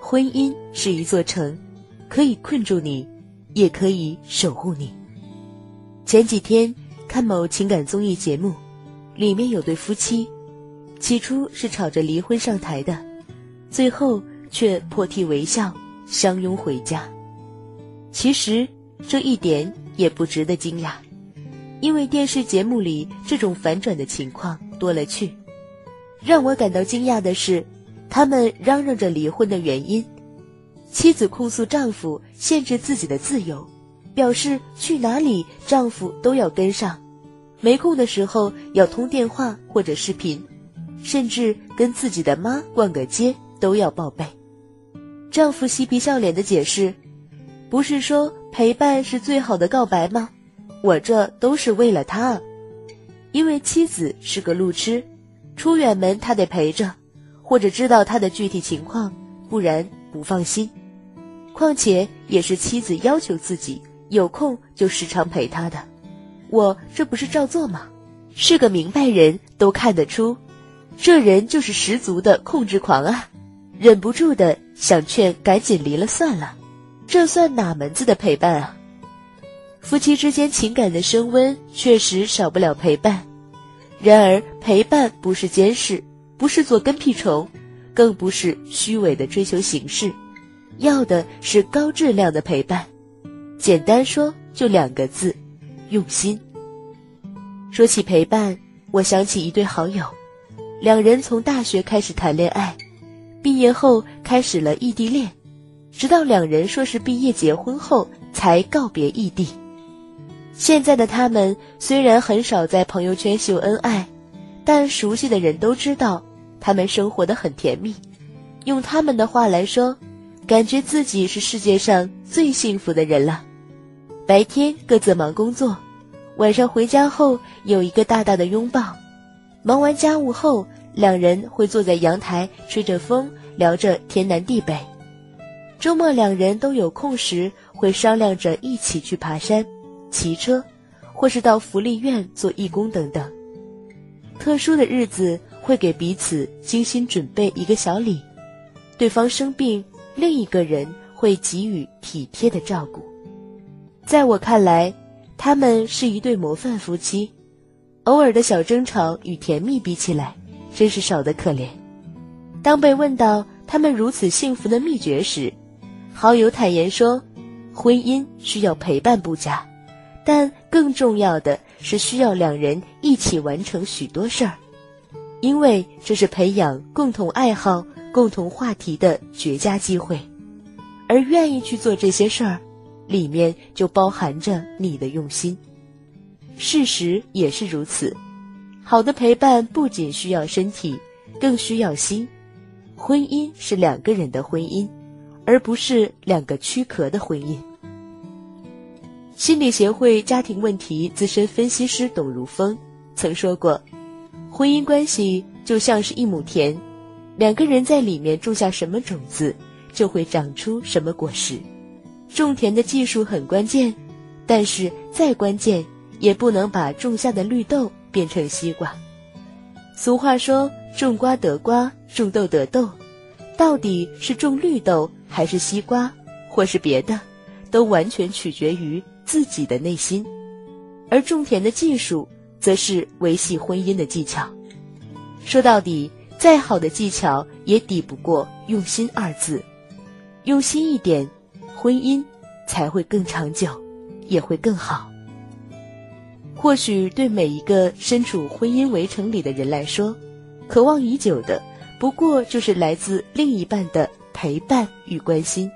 婚姻是一座城，可以困住你，也可以守护你。前几天看某情感综艺节目，里面有对夫妻，起初是吵着离婚上台的，最后却破涕为笑，相拥回家。其实这一点也不值得惊讶，因为电视节目里这种反转的情况多了去。让我感到惊讶的是，他们嚷嚷着离婚的原因：妻子控诉丈夫限制自己的自由，表示去哪里丈夫都要跟上，没空的时候要通电话或者视频，甚至跟自己的妈逛个街都要报备。丈夫嬉皮笑脸的解释。不是说陪伴是最好的告白吗？我这都是为了他，因为妻子是个路痴，出远门他得陪着，或者知道他的具体情况，不然不放心。况且也是妻子要求自己有空就时常陪他的，我这不是照做吗？是个明白人都看得出，这人就是十足的控制狂啊！忍不住的想劝赶紧离了算了。这算哪门子的陪伴啊？夫妻之间情感的升温确实少不了陪伴，然而陪伴不是监视，不是做跟屁虫，更不是虚伪的追求形式，要的是高质量的陪伴。简单说就两个字：用心。说起陪伴，我想起一对好友，两人从大学开始谈恋爱，毕业后开始了异地恋。直到两人说是毕业结婚后才告别异地。现在的他们虽然很少在朋友圈秀恩爱，但熟悉的人都知道他们生活的很甜蜜。用他们的话来说，感觉自己是世界上最幸福的人了。白天各自忙工作，晚上回家后有一个大大的拥抱。忙完家务后，两人会坐在阳台吹着风，聊着天南地北。周末两人都有空时，会商量着一起去爬山、骑车，或是到福利院做义工等等。特殊的日子会给彼此精心准备一个小礼，对方生病，另一个人会给予体贴的照顾。在我看来，他们是一对模范夫妻，偶尔的小争吵与甜蜜比起来，真是少得可怜。当被问到他们如此幸福的秘诀时，好友坦言说：“婚姻需要陪伴不假，但更重要的是需要两人一起完成许多事儿，因为这是培养共同爱好、共同话题的绝佳机会。而愿意去做这些事儿，里面就包含着你的用心。事实也是如此，好的陪伴不仅需要身体，更需要心。婚姻是两个人的婚姻。”而不是两个躯壳的婚姻。心理协会家庭问题资深分析师董如风曾说过：“婚姻关系就像是一亩田，两个人在里面种下什么种子，就会长出什么果实。种田的技术很关键，但是再关键也不能把种下的绿豆变成西瓜。俗话说：种瓜得瓜，种豆得豆，到底是种绿豆。”还是西瓜，或是别的，都完全取决于自己的内心，而种田的技术，则是维系婚姻的技巧。说到底，再好的技巧也抵不过“用心”二字。用心一点，婚姻才会更长久，也会更好。或许对每一个身处婚姻围城里的人来说，渴望已久的，不过就是来自另一半的。陪伴与关心，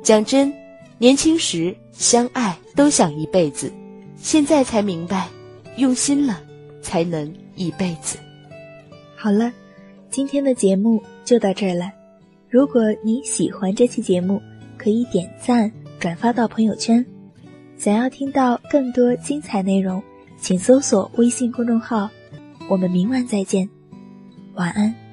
讲真，年轻时相爱都想一辈子，现在才明白，用心了才能一辈子。好了，今天的节目就到这儿了。如果你喜欢这期节目，可以点赞转发到朋友圈。想要听到更多精彩内容，请搜索微信公众号。我们明晚再见，晚安。